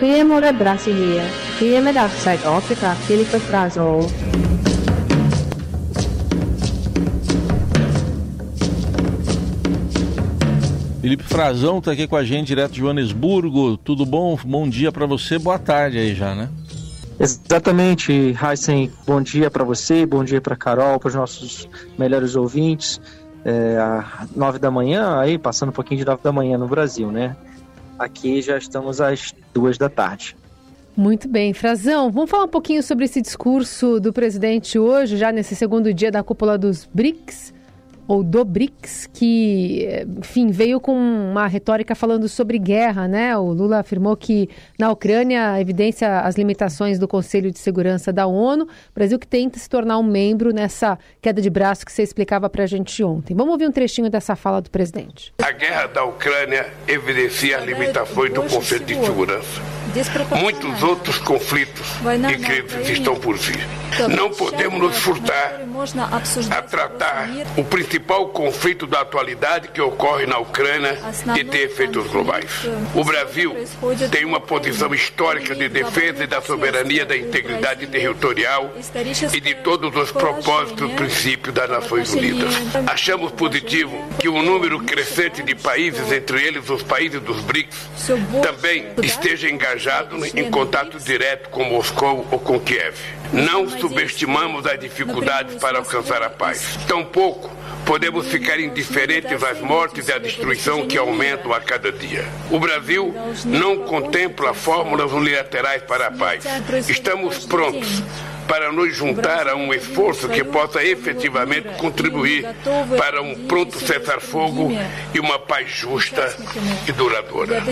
Goedemorgen Brazilië. Goedemiddag Zuid-Afrika. Felipe Brazil. Felipe Frazão está aqui com a gente direto de Joanesburgo. Tudo bom? Bom dia para você. Boa tarde aí já, né? Exatamente, Heisen. Bom dia para você, bom dia para Carol, para os nossos melhores ouvintes. É, às nove da manhã, aí passando um pouquinho de nove da manhã no Brasil, né? Aqui já estamos às duas da tarde. Muito bem, Frazão, vamos falar um pouquinho sobre esse discurso do presidente hoje, já nesse segundo dia da cúpula dos BRICS ou do BRICS, que, enfim, veio com uma retórica falando sobre guerra, né? O Lula afirmou que na Ucrânia evidencia as limitações do Conselho de Segurança da ONU, Brasil que tenta se tornar um membro nessa queda de braço que você explicava para a gente ontem. Vamos ouvir um trechinho dessa fala do presidente. A guerra da Ucrânia evidencia as limitações do Conselho de Segurança. Muitos outros conflitos e crises estão por vir. Não podemos nos furtar a tratar o principal conflito da atualidade que ocorre na Ucrânia e tem efeitos globais. O Brasil tem uma posição histórica de defesa da soberania, da integridade territorial e de todos os propósitos e princípios das Nações Unidas. Achamos positivo que um número crescente de países, entre eles os países dos BRICS, também esteja engajado em contato direto com Moscou ou com Kiev. Não subestimamos as dificuldades para alcançar a paz. Tampouco podemos ficar indiferentes às mortes e à destruição que aumentam a cada dia. O Brasil não contempla fórmulas unilaterais para a paz. Estamos prontos para nos juntar a um esforço que possa efetivamente contribuir para um pronto cessar-fogo e uma paz justa e duradoura.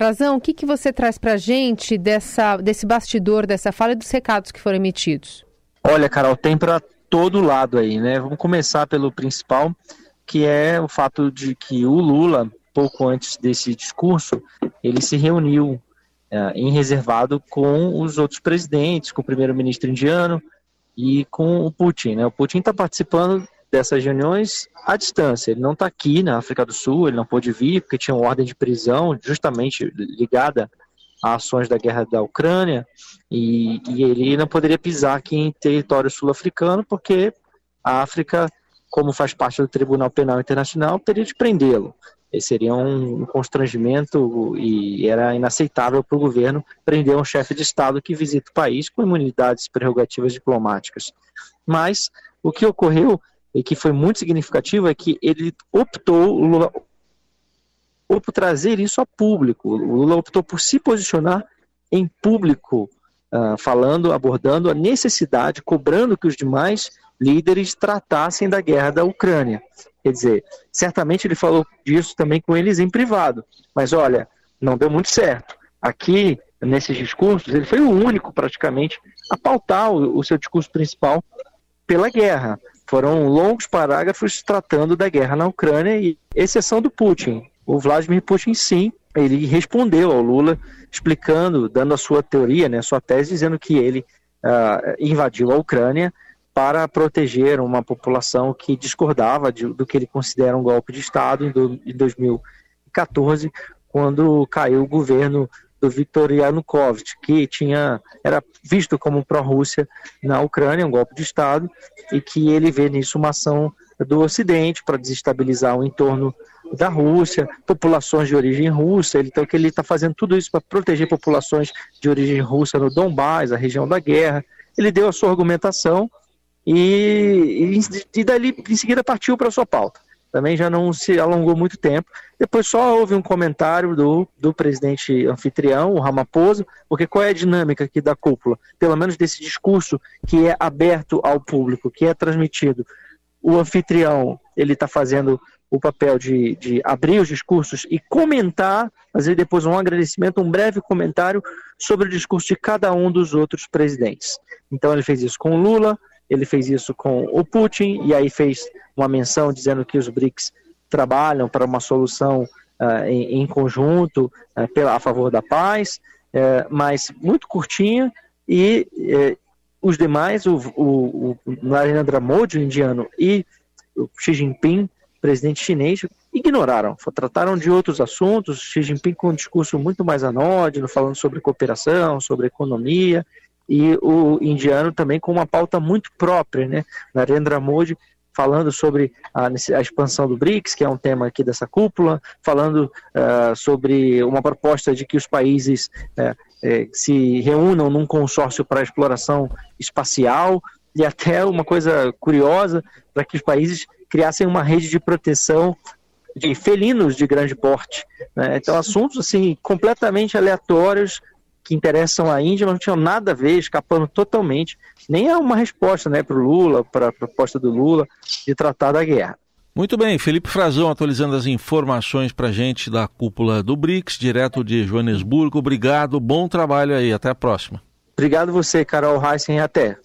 Frazão, o que, que você traz para a gente dessa, desse bastidor, dessa fala e dos recados que foram emitidos? Olha, Carol, tem para todo lado aí, né? Vamos começar pelo principal, que é o fato de que o Lula, pouco antes desse discurso, ele se reuniu é, em reservado com os outros presidentes, com o primeiro-ministro indiano e com o Putin. Né? O Putin está participando dessas reuniões à distância. Ele não está aqui na África do Sul, ele não pôde vir porque tinha uma ordem de prisão justamente ligada a ações da guerra da Ucrânia e, e ele não poderia pisar aqui em território sul-africano porque a África, como faz parte do Tribunal Penal Internacional, teria de prendê-lo. Seria um constrangimento e era inaceitável para o governo prender um chefe de Estado que visita o país com imunidades prerrogativas diplomáticas. Mas o que ocorreu e que foi muito significativo é que ele optou, o Lula por trazer isso a público. O Lula optou por se posicionar em público, uh, falando, abordando a necessidade, cobrando que os demais líderes tratassem da guerra da Ucrânia. Quer dizer, certamente ele falou disso também com eles em privado, mas olha, não deu muito certo. Aqui, nesses discursos, ele foi o único praticamente a pautar o, o seu discurso principal pela guerra. Foram longos parágrafos tratando da guerra na Ucrânia e exceção do Putin. O Vladimir Putin, sim, ele respondeu ao Lula, explicando, dando a sua teoria, né, a sua tese, dizendo que ele uh, invadiu a Ucrânia para proteger uma população que discordava de, do que ele considera um golpe de Estado em, do, em 2014, quando caiu o governo do Viktor Yanukovych, que tinha, era visto como pró-Rússia na Ucrânia, um golpe de Estado, e que ele vê nisso uma ação do Ocidente para desestabilizar o entorno da Rússia, populações de origem russa, então que ele está fazendo tudo isso para proteger populações de origem russa no Donbás, a região da guerra. Ele deu a sua argumentação e, e, e dali em seguida partiu para a sua pauta também já não se alongou muito tempo. Depois só houve um comentário do, do presidente anfitrião, o Ramaphosa, porque qual é a dinâmica aqui da cúpula? Pelo menos desse discurso que é aberto ao público, que é transmitido. O anfitrião, ele está fazendo o papel de, de abrir os discursos e comentar, fazer depois um agradecimento, um breve comentário sobre o discurso de cada um dos outros presidentes. Então ele fez isso com Lula, ele fez isso com o Putin e aí fez uma menção dizendo que os BRICS trabalham para uma solução uh, em, em, conjunto uh, pela, a favor da paz, uh, mas muito curtinha e os demais, o, o, o Narendra Modi, o indiano, e o Xi Jinping, presidente chinês, ignoraram, trataram de outros assuntos. Xi Jinping com um discurso muito mais anódino, falando sobre cooperação, sobre economia, e o indiano também com uma pauta muito própria, né? Narendra Modi falando sobre a, a, expansão do BRICS, que é um tema aqui dessa cúpula, falando uh, sobre uma proposta de que os países uh, uh, se reúnam num consórcio para exploração espacial, e até uma coisa curiosa, para que os países criassem uma rede de proteção de felinos de grande porte. Né? Então, assuntos assim completamente aleatórios que interessam a Índia, mas não tinham nada a ver, escapando totalmente, nem é uma resposta né, para o Lula, para a proposta do Lula de tratar da guerra. Muito bem, Felipe Frazão atualizando as informações para gente da cúpula do BRICS, direto de Joanesburgo. Obrigado, bom trabalho aí, até a próxima. Obrigado você, Carol Heissen, até.